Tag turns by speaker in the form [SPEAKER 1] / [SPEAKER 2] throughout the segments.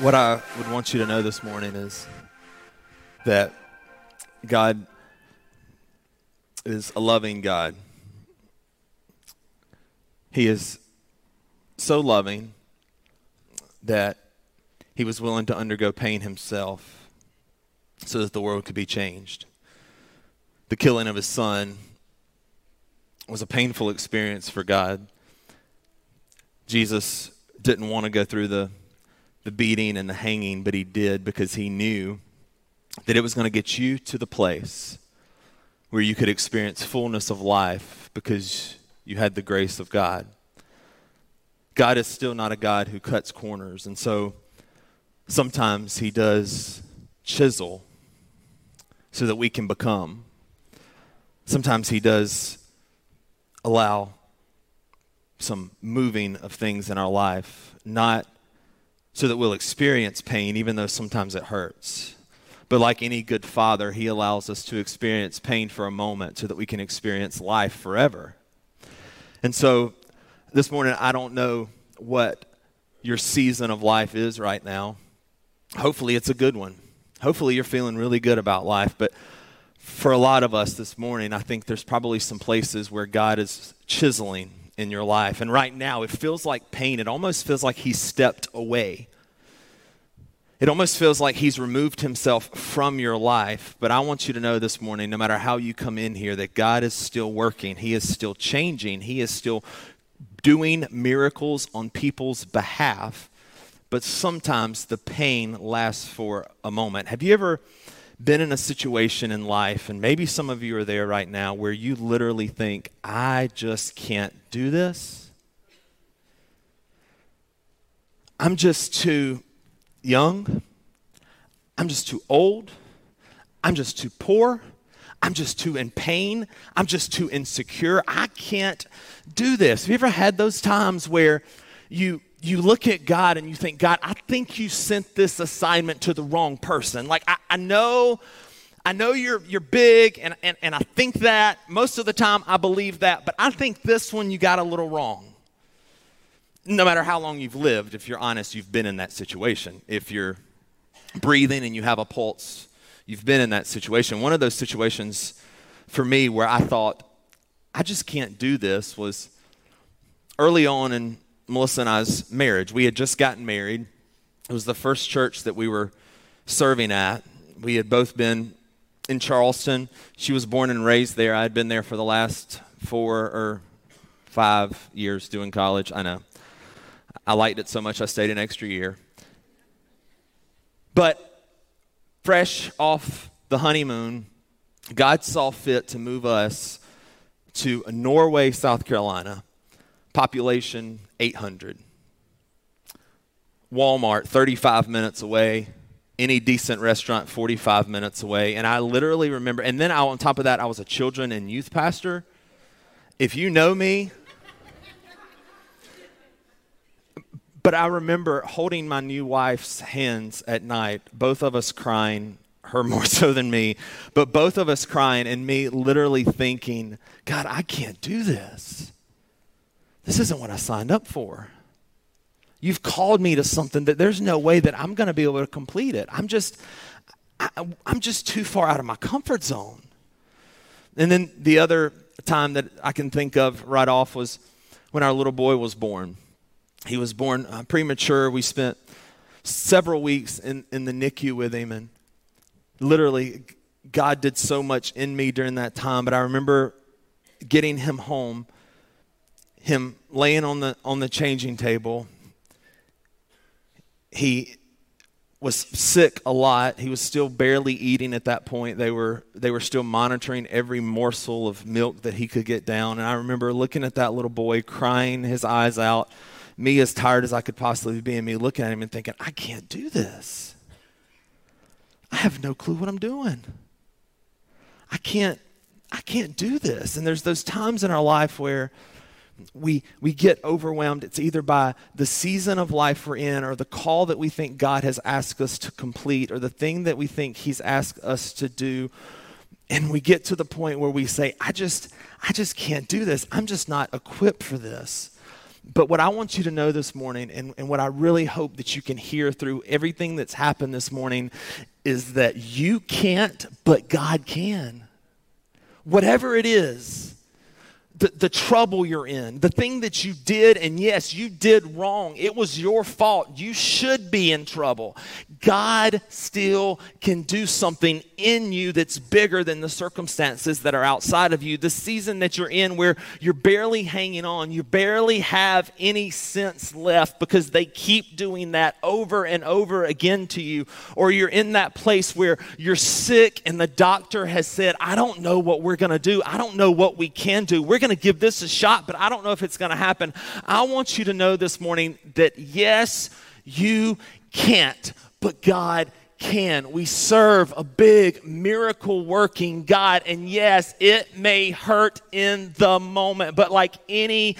[SPEAKER 1] What I would want you to know this morning is that God is a loving God. He is so loving that he was willing to undergo pain himself so that the world could be changed. The killing of his son was a painful experience for God. Jesus didn't want to go through the the beating and the hanging, but he did because he knew that it was going to get you to the place where you could experience fullness of life because you had the grace of God. God is still not a God who cuts corners, and so sometimes he does chisel so that we can become. Sometimes he does allow some moving of things in our life, not so that we'll experience pain, even though sometimes it hurts. But like any good father, he allows us to experience pain for a moment so that we can experience life forever. And so this morning, I don't know what your season of life is right now. Hopefully, it's a good one. Hopefully, you're feeling really good about life. But for a lot of us this morning, I think there's probably some places where God is chiseling in your life. And right now, it feels like pain. It almost feels like He stepped away. It almost feels like He's removed Himself from your life. But I want you to know this morning, no matter how you come in here, that God is still working. He is still changing. He is still doing miracles on people's behalf. But sometimes the pain lasts for a moment. Have you ever been in a situation in life, and maybe some of you are there right now, where you literally think, I just can't do this? I'm just too young. I'm just too old. I'm just too poor. I'm just too in pain. I'm just too insecure. I can't do this. Have you ever had those times where you you look at God and you think, God, I think you sent this assignment to the wrong person. Like, I, I know. I know you're, you're big, and, and, and I think that. Most of the time, I believe that. But I think this one you got a little wrong. No matter how long you've lived, if you're honest, you've been in that situation. If you're breathing and you have a pulse, you've been in that situation. One of those situations for me where I thought, I just can't do this was early on in Melissa and I's marriage. We had just gotten married. It was the first church that we were serving at. We had both been in Charleston. She was born and raised there. I had been there for the last four or five years doing college. I know. I liked it so much I stayed an extra year. But fresh off the honeymoon, God saw fit to move us to Norway, South Carolina population 800. Walmart 35 minutes away, any decent restaurant 45 minutes away. And I literally remember, and then I, on top of that, I was a children and youth pastor. If you know me, but I remember holding my new wife's hands at night, both of us crying, her more so than me, but both of us crying, and me literally thinking, God, I can't do this. This isn't what I signed up for. You've called me to something that there's no way that I'm going to be able to complete it. I'm just, I, am just too far out of my comfort zone. And then the other time that I can think of right off was when our little boy was born. He was born uh, premature. We spent several weeks in, in the NICU with him, and literally, God did so much in me during that time. But I remember getting him home him laying on the on the changing table. He was sick a lot. He was still barely eating at that point. They were they were still monitoring every morsel of milk that he could get down. And I remember looking at that little boy crying his eyes out, me as tired as I could possibly be, and me looking at him and thinking, I can't do this. I have no clue what I'm doing. I can't I can't do this. And there's those times in our life where we we get overwhelmed. It's either by the season of life we're in or the call that we think God has asked us to complete or the thing that we think he's asked us to do. And we get to the point where we say, I just I just can't do this. I'm just not equipped for this. But what I want you to know this morning, and, and what I really hope that you can hear through everything that's happened this morning, is that you can't, but God can. Whatever it is, the, the trouble you're in, the thing that you did, and yes, you did wrong. It was your fault. You should be in trouble. God still can do something in you that's bigger than the circumstances that are outside of you. The season that you're in where you're barely hanging on, you barely have any sense left because they keep doing that over and over again to you. Or you're in that place where you're sick and the doctor has said, I don't know what we're going to do. I don't know what we can do. We're going to give this a shot, but I don't know if it's going to happen. I want you to know this morning that yes, you can't, but God can. We serve a big miracle working God. And yes, it may hurt in the moment, but like any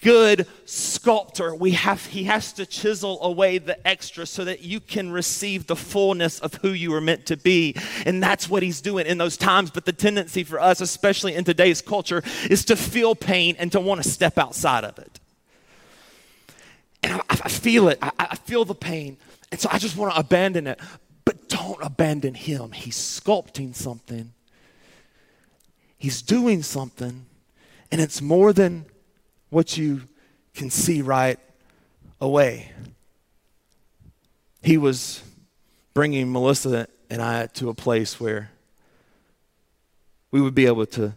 [SPEAKER 1] good sculptor, we have, he has to chisel away the extra so that you can receive the fullness of who you were meant to be. And that's what he's doing in those times. But the tendency for us, especially in today's culture, is to feel pain and to want to step outside of it. And I, I feel it, I, I feel the pain. And so I just want to abandon it. But don't abandon him. He's sculpting something, he's doing something. And it's more than what you can see right away. He was bringing Melissa and I to a place where we would be able to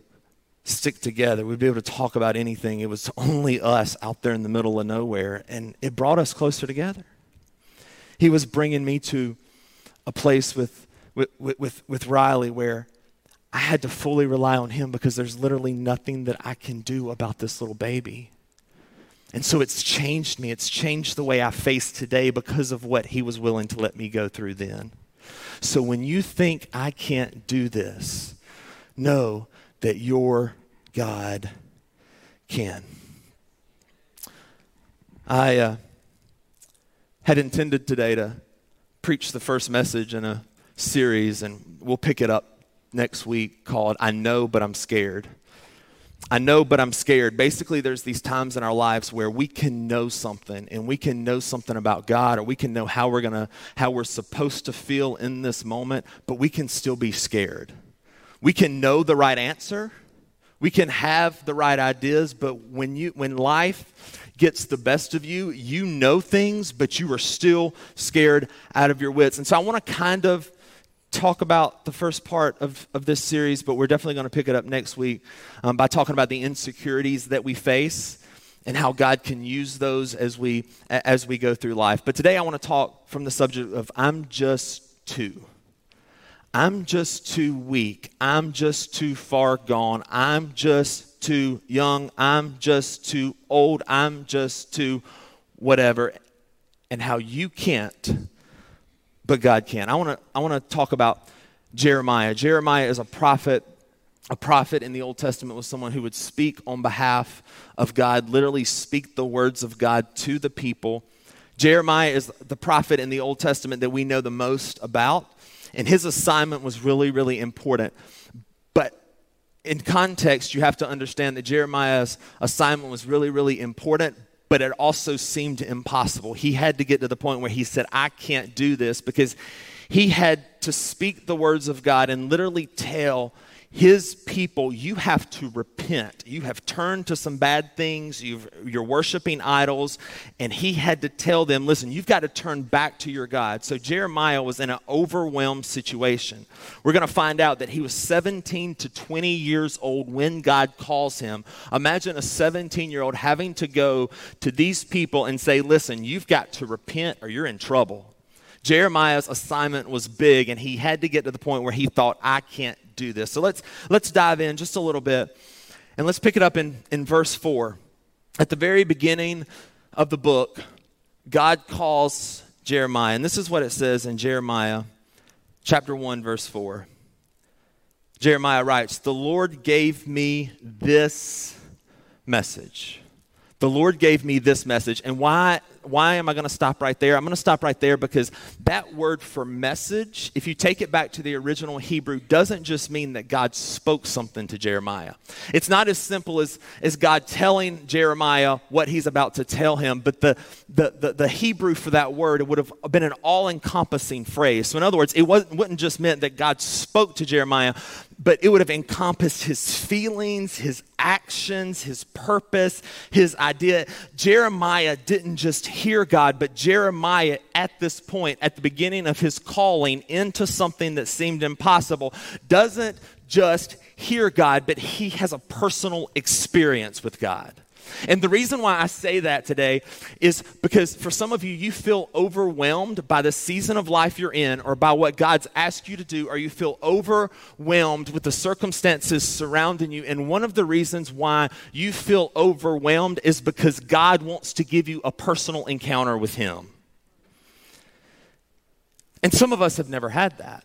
[SPEAKER 1] stick together. We'd be able to talk about anything. It was only us out there in the middle of nowhere, and it brought us closer together. He was bringing me to a place with, with, with, with Riley where I had to fully rely on him because there's literally nothing that I can do about this little baby. And so it's changed me. It's changed the way I face today because of what he was willing to let me go through then. So when you think I can't do this, know that your God can. I uh, had intended today to preach the first message in a series, and we'll pick it up next week called I Know, But I'm Scared. I know, but I'm scared. Basically, there's these times in our lives where we can know something and we can know something about God or we can know how we're going to, how we're supposed to feel in this moment, but we can still be scared. We can know the right answer. We can have the right ideas, but when you, when life gets the best of you, you know things, but you are still scared out of your wits. And so I want to kind of talk about the first part of, of this series, but we're definitely going to pick it up next week um, by talking about the insecurities that we face and how God can use those as we as we go through life. But today I want to talk from the subject of I'm just too. I'm just too weak. I'm just too far gone. I'm just too young. I'm just too old. I'm just too whatever. And how you can't but God can. I want to I want to talk about Jeremiah. Jeremiah is a prophet. A prophet in the Old Testament was someone who would speak on behalf of God, literally speak the words of God to the people. Jeremiah is the prophet in the Old Testament that we know the most about, and his assignment was really, really important. In context, you have to understand that Jeremiah's assignment was really, really important, but it also seemed impossible. He had to get to the point where he said, I can't do this because he had to speak the words of God and literally tell his people, you have to repent. You have turned to some bad things. you are worshiping idols. And he had to tell them, listen, you've got to turn back to your God. So Jeremiah was in an overwhelmed situation. We're going to find out that he was 17 to 20 years old when God calls him. Imagine a 17 year old having to go to these people and say, listen, you've got to repent or you're in trouble. Jeremiah's assignment was big, and he had to get to the point where he thought, I can't do this. So let's, let's dive in just a little bit, and let's pick it up in, in verse 4. At the very beginning of the book, God calls Jeremiah, and this is what it says in Jeremiah chapter 1, verse 4. Jeremiah writes, The Lord gave me this message. The Lord gave me this message. And why why am I going to stop right there? I'm going to stop right there because that word for message, if you take it back to the original Hebrew, doesn't just mean that God spoke something to Jeremiah. It's not as simple as, as God telling Jeremiah what he's about to tell him, but the, the, the, the Hebrew for that word, it would have been an all encompassing phrase. So, in other words, it wasn't, wouldn't just meant that God spoke to Jeremiah, but it would have encompassed his feelings, his actions, his purpose, his idea. Jeremiah didn't just hear God, but Jeremiah, at this point, at the beginning of his calling into something that seemed impossible, doesn't just hear God, but he has a personal experience with God. And the reason why I say that today is because for some of you, you feel overwhelmed by the season of life you're in or by what God's asked you to do, or you feel overwhelmed with the circumstances surrounding you. And one of the reasons why you feel overwhelmed is because God wants to give you a personal encounter with Him. And some of us have never had that.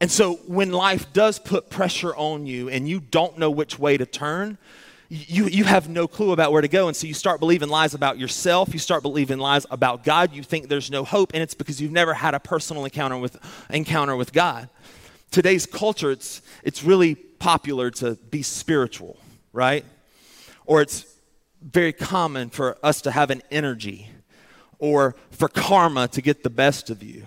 [SPEAKER 1] And so when life does put pressure on you and you don't know which way to turn, you, you have no clue about where to go. And so you start believing lies about yourself. You start believing lies about God. You think there's no hope. And it's because you've never had a personal encounter with, encounter with God. Today's culture, it's, it's really popular to be spiritual, right? Or it's very common for us to have an energy or for karma to get the best of you.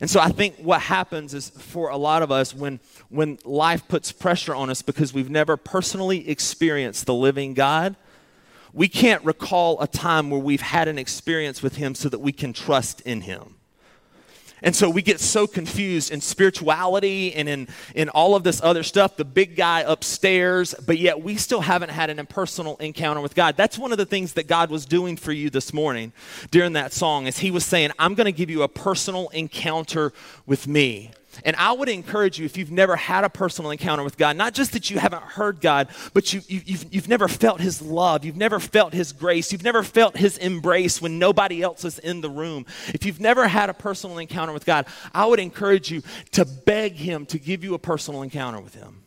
[SPEAKER 1] And so I think what happens is for a lot of us when when life puts pressure on us because we've never personally experienced the living God, we can't recall a time where we've had an experience with him so that we can trust in him. And so we get so confused in spirituality and in, in all of this other stuff, the big guy upstairs, but yet we still haven't had an impersonal encounter with God. That's one of the things that God was doing for you this morning during that song, is He was saying, I'm going to give you a personal encounter with me. And I would encourage you, if you've never had a personal encounter with God, not just that you haven't heard God, but you, you, you've, you've never felt His love, you've never felt His grace, you've never felt His embrace when nobody else is in the room. If you've never had a personal encounter with God, I would encourage you to beg Him to give you a personal encounter with Him.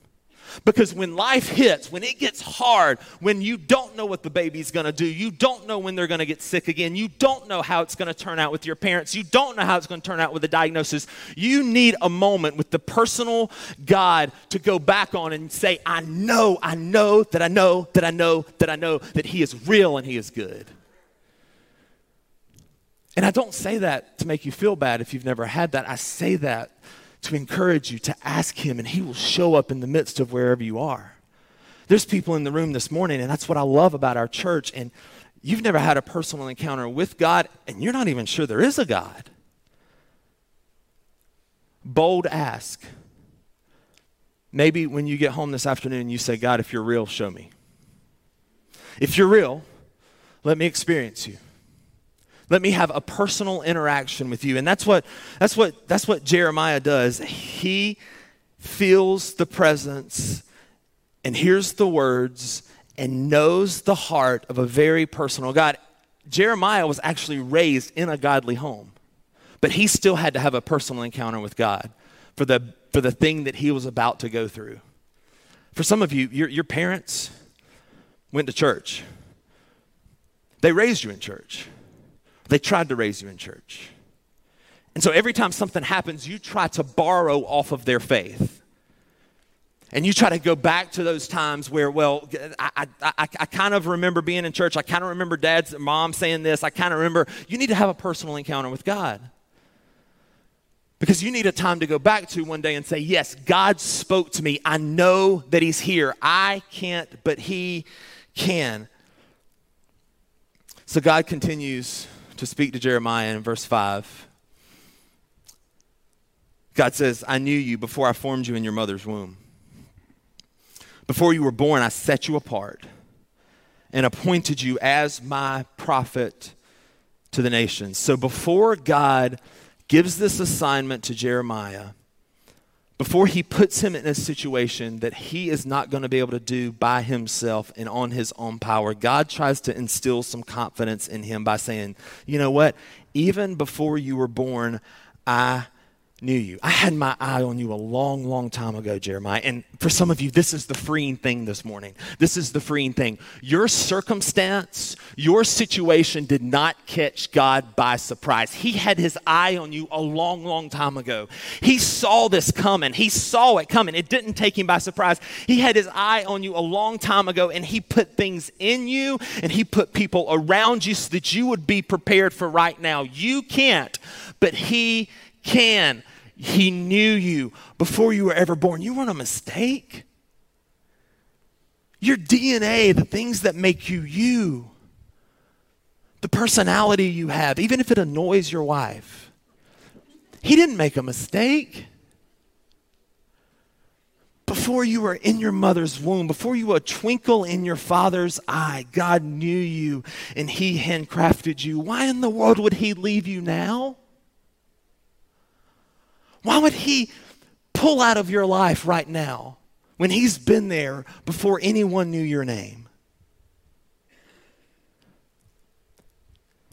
[SPEAKER 1] Because when life hits, when it gets hard, when you don't know what the baby's gonna do, you don't know when they're gonna get sick again, you don't know how it's gonna turn out with your parents, you don't know how it's gonna turn out with the diagnosis, you need a moment with the personal God to go back on and say, I know, I know that I know that I know that I know that He is real and He is good. And I don't say that to make you feel bad if you've never had that. I say that to encourage you to ask Him, and He will show up in the midst of wherever you are. There's people in the room this morning, and that's what I love about our church. And you've never had a personal encounter with God, and you're not even sure there is a God. Bold ask. Maybe when you get home this afternoon, you say, God, if you're real, show me. If you're real, let me experience you. Let me have a personal interaction with you. And that's what, that's what, that's what Jeremiah does. He feels the presence and hears the words and knows the heart of a very personal God. Jeremiah was actually raised in a godly home, but he still had to have a personal encounter with God for the, for the thing that he was about to go through. For some of you, your, your parents went to church, they raised you in church. They tried to raise you in church. And so every time something happens, you try to borrow off of their faith. And you try to go back to those times where, well, I, I, I, I kind of remember being in church. I kind of remember dad's mom saying this. I kind of remember. You need to have a personal encounter with God. Because you need a time to go back to one day and say, Yes, God spoke to me. I know that He's here. I can't, but He can. So God continues to speak to Jeremiah in verse 5. God says, I knew you before I formed you in your mother's womb. Before you were born, I set you apart and appointed you as my prophet to the nations. So before God gives this assignment to Jeremiah, before he puts him in a situation that he is not going to be able to do by himself and on his own power, God tries to instill some confidence in him by saying, You know what? Even before you were born, I knew you. I had my eye on you a long, long time ago, Jeremiah. And for some of you, this is the freeing thing this morning. This is the freeing thing. Your circumstance, your situation did not catch God by surprise. He had his eye on you a long, long time ago. He saw this coming. He saw it coming. It didn't take him by surprise. He had his eye on you a long time ago, and he put things in you and he put people around you so that you would be prepared for right now. You can't, but he can. He knew you before you were ever born. You weren't a mistake. Your DNA, the things that make you you, the personality you have, even if it annoys your wife, he didn't make a mistake. Before you were in your mother's womb, before you were a twinkle in your father's eye, God knew you and he handcrafted you. Why in the world would he leave you now? Why would he pull out of your life right now when he's been there before anyone knew your name?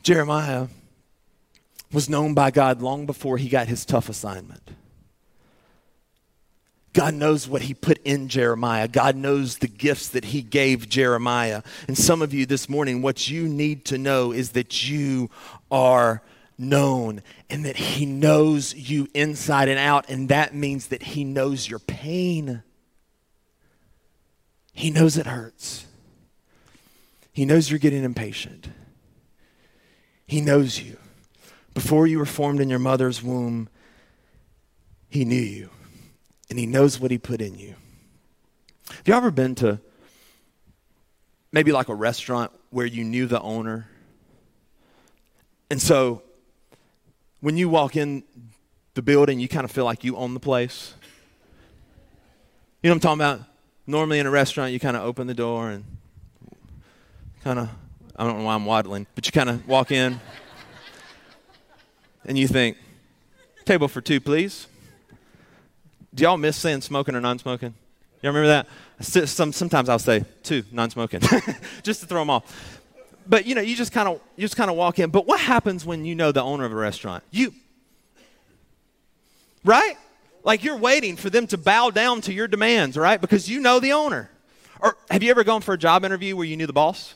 [SPEAKER 1] Jeremiah was known by God long before he got his tough assignment. God knows what he put in Jeremiah. God knows the gifts that he gave Jeremiah. And some of you this morning, what you need to know is that you are known and that He knows you inside and out. And that means that He knows your pain. He knows it hurts. He knows you're getting impatient. He knows you. Before you were formed in your mother's womb, He knew you. And He knows what He put in you. Have you ever been to maybe like a restaurant where you knew the owner? And so when you walk in the building, you kind of feel like you own the place. You know what I'm talking about? Normally in a restaurant, you kind of open the door and kind of, I don't know why I'm waddling, but you kind of walk in and you think, table for two, please. Do y'all miss saying smoking or non smoking? Y'all remember that? Some, sometimes I'll say two, non smoking, just to throw them off but you know, you just kind of you just kind of walk in. But what happens when you know the owner of a restaurant? You right? Like you're waiting for them to bow down to your demands, right? Because you know the owner. Or have you ever gone for a job interview where you knew the boss?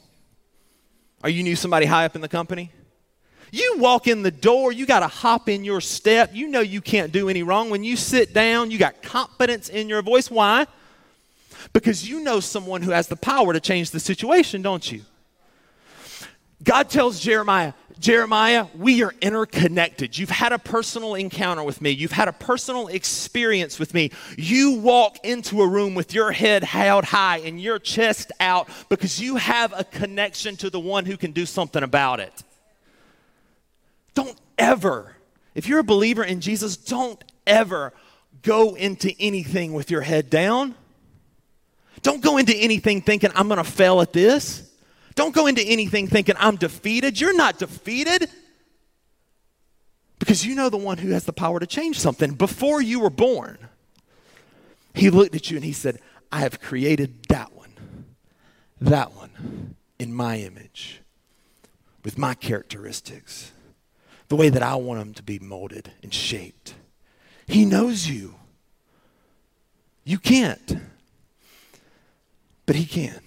[SPEAKER 1] Or you knew somebody high up in the company? You walk in the door, you got to hop in your step. You know you can't do any wrong. When you sit down, you got confidence in your voice. Why? Because you know someone who has the power to change the situation, don't you? God tells Jeremiah, Jeremiah, we are interconnected. You've had a personal encounter with me. You've had a personal experience with me. You walk into a room with your head held high and your chest out because you have a connection to the one who can do something about it. Don't ever, if you're a believer in Jesus, don't ever go into anything with your head down. Don't go into anything thinking, I'm going to fail at this. Don't go into anything thinking, I'm defeated. You're not defeated because you know the one who has the power to change something. Before you were born, he looked at you and he said, I have created that one, that one in my image, with my characteristics, the way that I want them to be molded and shaped. He knows you. You can't, but he can.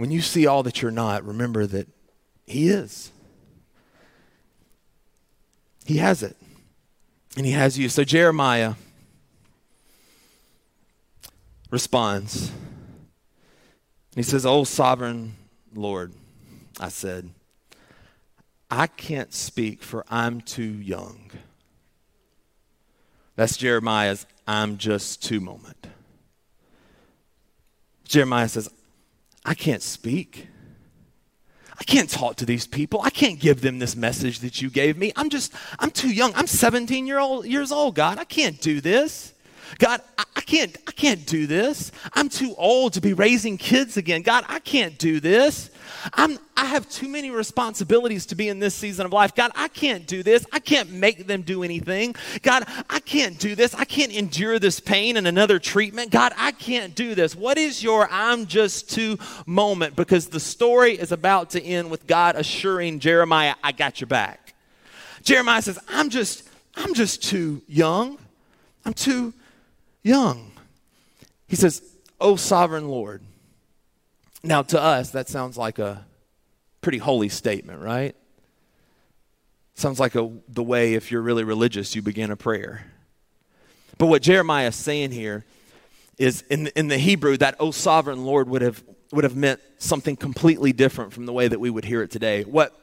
[SPEAKER 1] When you see all that you're not, remember that He is. He has it. And He has you. So Jeremiah responds. He says, Oh, sovereign Lord, I said, I can't speak for I'm too young. That's Jeremiah's I'm just too moment. Jeremiah says, I can't speak. I can't talk to these people. I can't give them this message that you gave me. I'm just, I'm too young. I'm 17 year old, years old, God. I can't do this. God, I, can't, I can't do this. I'm too old to be raising kids again. God, I can't do this. I'm, I have too many responsibilities to be in this season of life. God, I can't do this. I can't make them do anything. God, I can't do this. I can't endure this pain and another treatment. God, I can't do this. What is your I'm just too moment? Because the story is about to end with God assuring Jeremiah, I got your back. Jeremiah says, I'm just I'm just too young. I'm too young. He says, Oh, sovereign Lord. Now, to us, that sounds like a pretty holy statement, right? Sounds like a, the way, if you're really religious, you begin a prayer. But what Jeremiah is saying here is in, in the Hebrew, that, oh, sovereign Lord, would have, would have meant something completely different from the way that we would hear it today. What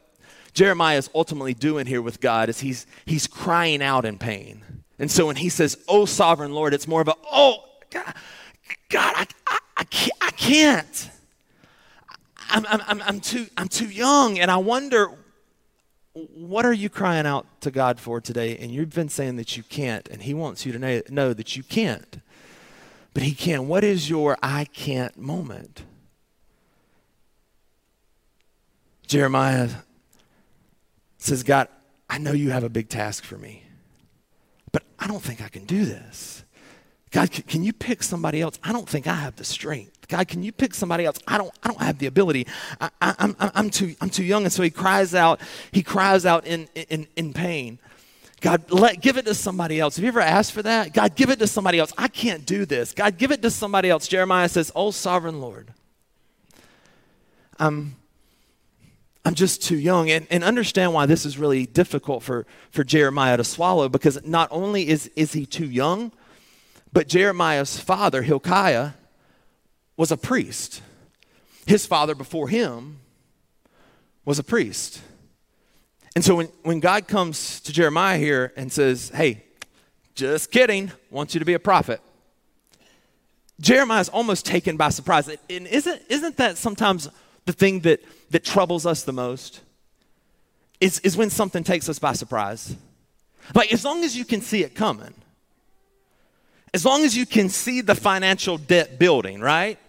[SPEAKER 1] Jeremiah is ultimately doing here with God is he's, he's crying out in pain. And so when he says, oh, sovereign Lord, it's more of a, oh, God, God I, I, I can't. I can't. I'm, I'm, I'm, too, I'm too young. And I wonder, what are you crying out to God for today? And you've been saying that you can't, and He wants you to know, that you can't. But He can. What is your I can't moment? Jeremiah says, God, I know you have a big task for me, I don't think I can do this. God, can you pick somebody else? I don't think I have the strength. God, can you pick somebody else? I don't, I don't have the ability. I, I, I'm, I'm, too, I'm too young. And so he cries out, he cries out in, in, in pain. God, let, give it to somebody else. Have you ever asked for that? God, give it to somebody else. I can't do this. God, give it to somebody else. Jeremiah says, Oh, sovereign Lord, I'm, I'm just too young. And, and understand why this is really difficult for, for Jeremiah to swallow because not only is, is he too young, but Jeremiah's father, Hilkiah, was a priest. His father before him was a priest. And so when, when God comes to Jeremiah here and says, Hey, just kidding, want you to be a prophet. Jeremiah is almost taken by surprise. And isn't, isn't that sometimes the thing that, that troubles us the most? Is, is when something takes us by surprise. Like, as long as you can see it coming, as long as you can see the financial debt building, right?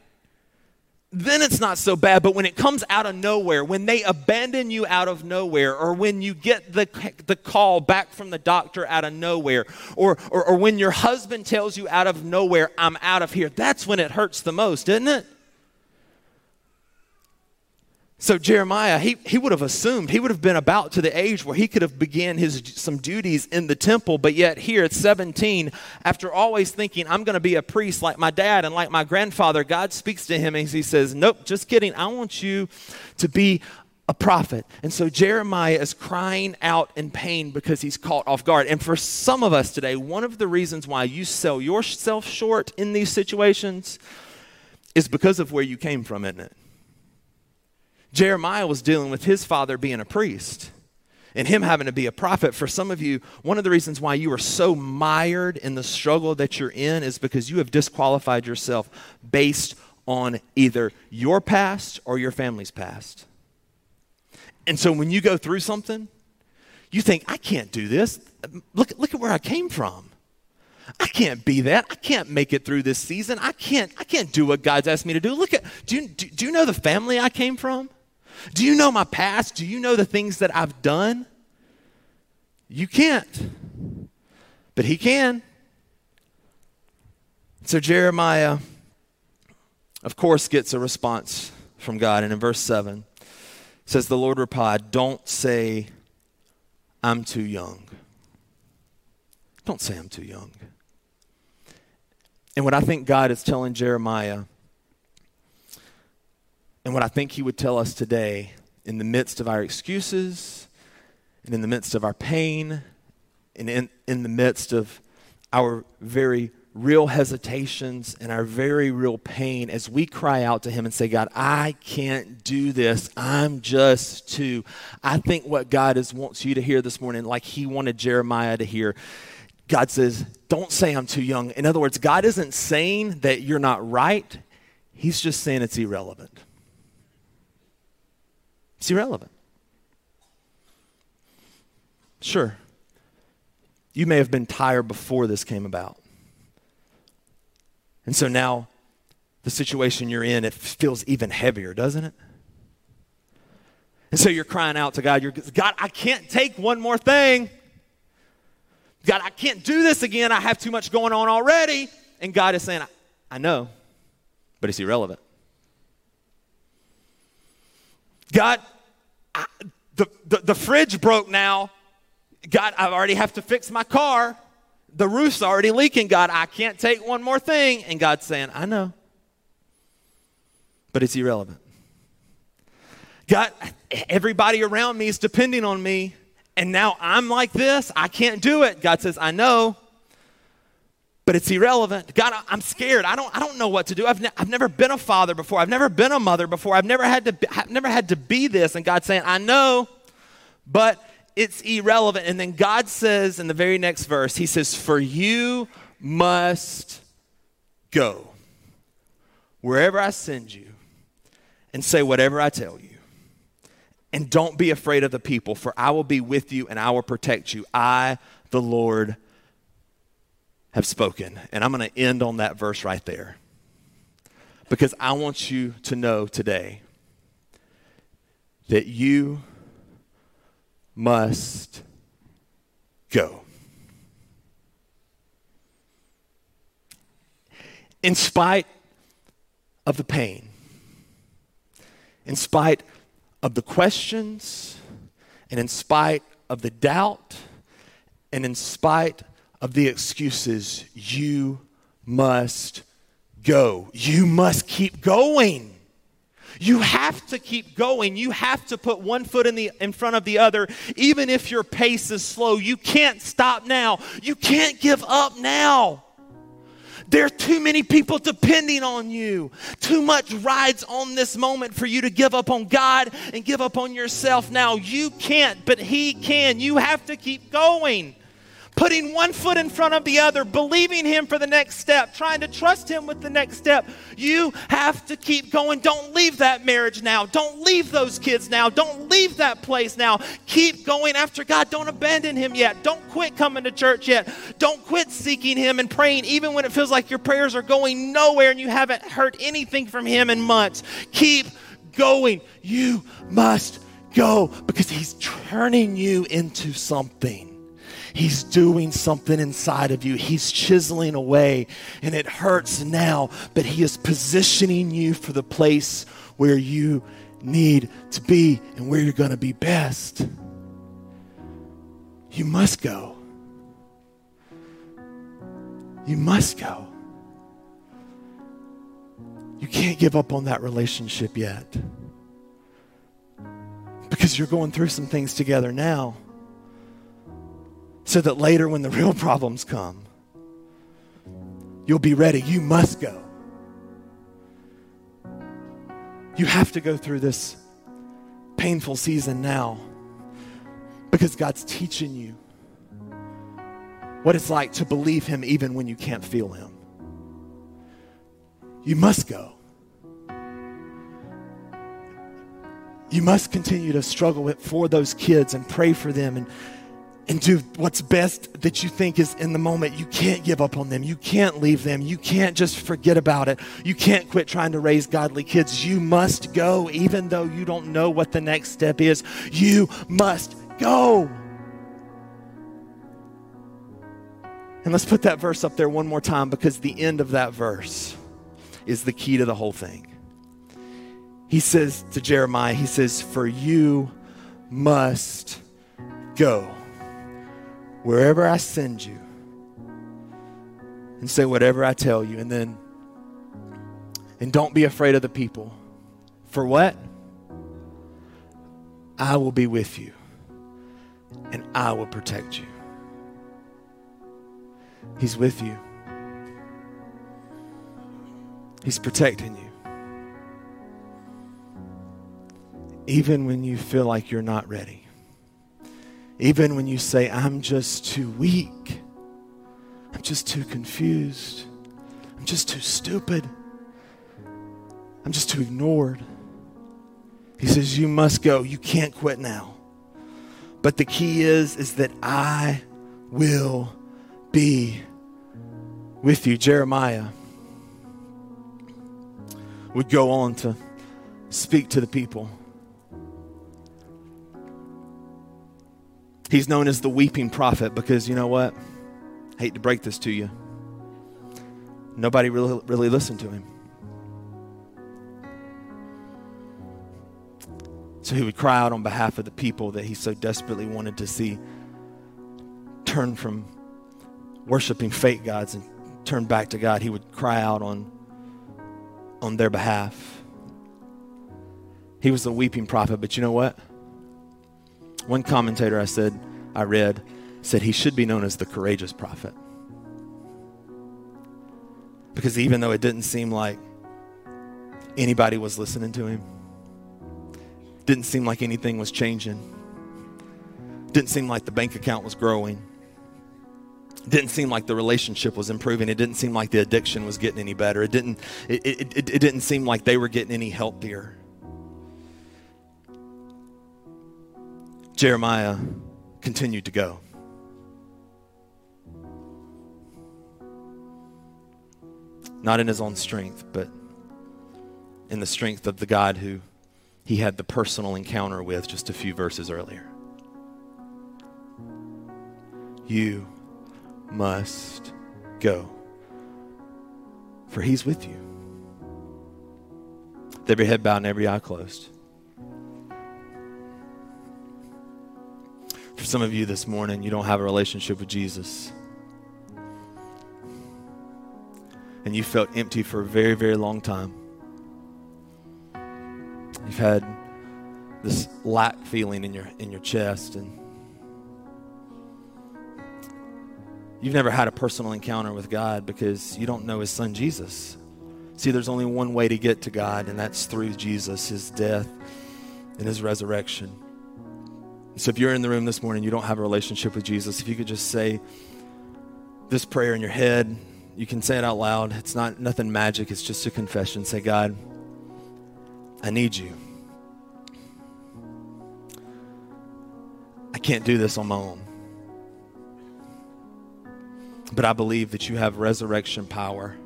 [SPEAKER 1] then it's not so bad. But when it comes out of nowhere, when they abandon you out of nowhere, or when you get the, the call back from the doctor out of nowhere, or, or, or when your husband tells you out of nowhere, I'm out of here, that's when it hurts the most, isn't it? So Jeremiah, he, he would have assumed he would have been about to the age where he could have began his some duties in the temple, but yet here at 17, after always thinking I'm going to be a priest like my dad and like my grandfather, God speaks to him and he says, "Nope, just kidding. I want you to be a prophet." And so Jeremiah is crying out in pain because he's caught off guard. And for some of us today, one of the reasons why you sell yourself short in these situations is because of where you came from, isn't it? Jeremiah was dealing with his father being a priest and him having to be a prophet. For some of you, one of the reasons why you are so mired in the struggle that you're in is because you have disqualified yourself based on either your past or your family's past. And so when you go through something, you think, I can't do this. Look, look at where I came from. I can't be that. I can't make it through this season. I can't, I can't do what God's asked me to do. Look at, do you, do, do you know the family I came from? Do you know my past? Do you know the things that I've done? You can't, but he can. So Jeremiah, of course, gets a response from God. And in verse 7, says, The Lord replied, Don't say, I'm too young. Don't say I'm too young. And what I think God is telling Jeremiah and what I think he would tell us today, in the midst of our excuses, and in the midst of our pain, and in, in the midst of our very real hesitations and our very real pain, as we cry out to him and say, God, I can't do this. I'm just too. I think what God is, wants you to hear this morning, like he wanted Jeremiah to hear, God says, Don't say I'm too young. In other words, God isn't saying that you're not right, He's just saying it's irrelevant. It's irrelevant. Sure, you may have been tired before this came about. And so now the situation you're in, it feels even heavier, doesn't it? And so you're crying out to God, you're, God, I can't take one more thing. God, I can't do this again. I have too much going on already. And God is saying, I, I know, but it's irrelevant. God, I, the, the, the fridge broke now. God, I already have to fix my car. The roof's already leaking. God, I can't take one more thing. And God's saying, I know. But it's irrelevant. God, everybody around me is depending on me. And now I'm like this. I can't do it. God says, I know but it's irrelevant. God, I'm scared. I don't, I don't know what to do. I've, ne- I've never been a father before. I've never been a mother before. I've never had to, be, I've never had to be this. And God's saying, I know, but it's irrelevant. And then God says in the very next verse, He says, For you must go wherever I send you and say whatever I tell you. And don't be afraid of the people, for I will be with you and I will protect you. I, the Lord, have spoken. And I'm going to end on that verse right there. Because I want you to know today that you must go. In spite of the pain, in spite of the questions, and in spite of the doubt, and in spite of the excuses, you must go. You must keep going. You have to keep going. You have to put one foot in, the, in front of the other, even if your pace is slow. You can't stop now. You can't give up now. There are too many people depending on you. Too much rides on this moment for you to give up on God and give up on yourself now. You can't, but He can. You have to keep going putting one foot in front of the other, believing Him for the next step, trying to trust Him with the next step. You have to keep going. Don't leave that marriage now. Don't leave those kids now. Don't leave that place now. Keep going after God. Don't abandon Him yet. Don't quit coming to church yet. Don't quit seeking Him and praying, even when it feels like your prayers are going nowhere and you haven't heard anything from Him in months. Keep going. You must go because He's turning you into something. He's doing something inside of you. He's chiseling away, and it hurts now, but He is positioning you for the place where you need to be and where you're going to be best. You must go. You must go. You can't give up on that relationship yet because you're going through some things together now so that later when the real problems come, you'll be ready. You must go. You have to go through this painful season now because God's teaching you what it's like to believe Him even when you can't feel Him. You must go. You must continue to struggle with, for those kids and pray for them and and do what's best that you think is in the moment. You can't give up on them. You can't leave them. You can't just forget about it. You can't quit trying to raise godly kids. You must go, even though you don't know what the next step is. You must go. And let's put that verse up there one more time because the end of that verse is the key to the whole thing. He says to Jeremiah, He says, For you must go wherever I send you and say whatever I tell you. And then, and don't be afraid of the people. For what? I will be with you and I will protect you. He's with you, He's protecting you. Even when you feel like you're not ready. Even when you say, I'm just too weak, I'm just too confused, I'm just too stupid, I'm just too ignored. He says, You must go. You can't quit now. But the key is, is that I will be with you. Jeremiah would go on to speak to the people. He's known as the weeping prophet because you know what? I hate to break this to you. Nobody really, really listened to him. So he would cry out on behalf of the people that he so desperately wanted to see turn from worshiping fake gods and turn back to God, he would cry out on, on their behalf. He was a weeping prophet, but you know what? One commentator I said, I read, said he should be known as the courageous prophet. Because even though it didn't seem like anybody was listening to him, didn't seem like anything was changing, didn't seem like the bank account was growing, didn't seem like the relationship was improving. It didn't seem like the addiction was getting any better. It didn't, it, it, it, it didn't seem like they were getting any healthier. Jeremiah continued to go. Not in his own strength, but in the strength of the God who he had the personal encounter with just a few verses earlier. You must go, for he's with you. With every head bowed and every eye closed. Some of you this morning, you don't have a relationship with Jesus. And you felt empty for a very, very long time. You've had this lack feeling in your in your chest and You've never had a personal encounter with God because you don't know his son Jesus. See, there's only one way to get to God, and that's through Jesus, his death and his resurrection. So if you're in the room this morning, you don't have a relationship with Jesus, if you could just say this prayer in your head, you can say it out loud. It's not nothing magic, it's just a confession. Say, God, I need you. I can't do this on my own. But I believe that you have resurrection power.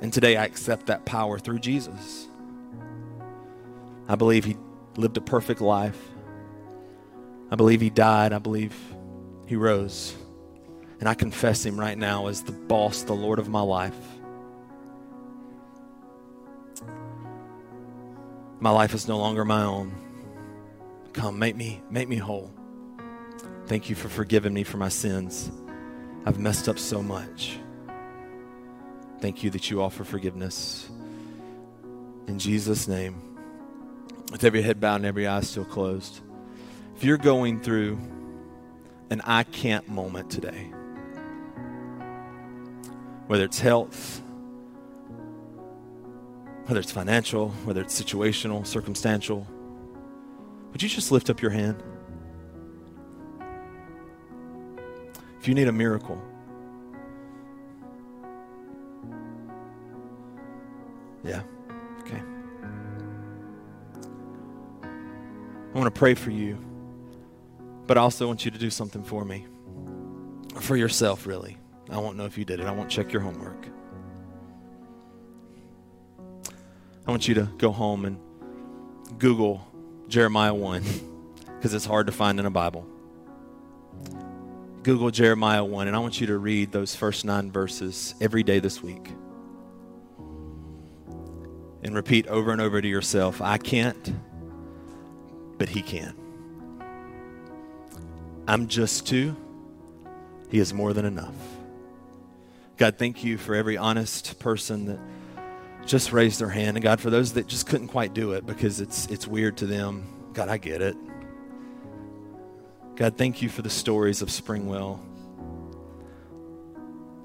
[SPEAKER 1] And today I accept that power through Jesus. I believe he lived a perfect life. I believe he died. I believe he rose. And I confess him right now as the boss, the Lord of my life. My life is no longer my own. Come, make me, make me whole. Thank you for forgiving me for my sins. I've messed up so much. Thank you that you offer forgiveness. In Jesus' name, with every head bowed and every eye still closed, if you're going through an I can't moment today, whether it's health, whether it's financial, whether it's situational, circumstantial, would you just lift up your hand? if you need a miracle, want to pray for you, but I also want you to do something for me, for yourself, really. I won't know if you did it. I won't check your homework. I want you to go home and Google Jeremiah 1 because it's hard to find in a Bible. Google Jeremiah 1, and I want you to read those first nine verses every day this week. And repeat over and over to yourself I can't, but He can. I'm just too. He is more than enough. God, thank you for every honest person that just raised their hand. And God, for those that just couldn't quite do it because it's, it's weird to them, God, I get it. God, thank you for the stories of Springwell.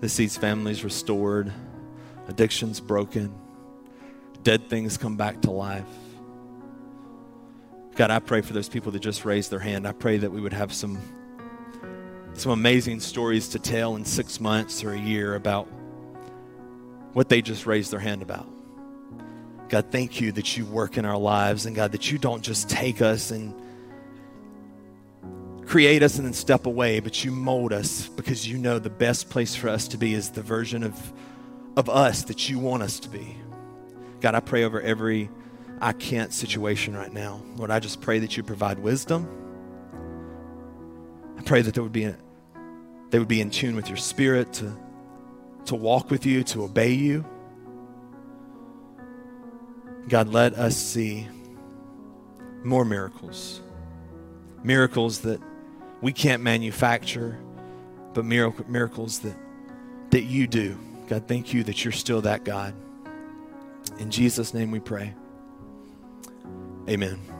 [SPEAKER 1] That sees families restored, addictions broken, dead things come back to life. God, I pray for those people that just raised their hand. I pray that we would have some, some amazing stories to tell in six months or a year about what they just raised their hand about. God, thank you that you work in our lives, and God, that you don't just take us and create us and then step away, but you mold us because you know the best place for us to be is the version of, of us that you want us to be. God, I pray over every I can't situation right now. Lord, I just pray that you provide wisdom. I pray that there would be a, they would be in tune with your spirit to, to walk with you, to obey you. God, let us see more miracles. Miracles that we can't manufacture, but miracle, miracles that, that you do. God, thank you that you're still that God. In Jesus' name we pray. Amen.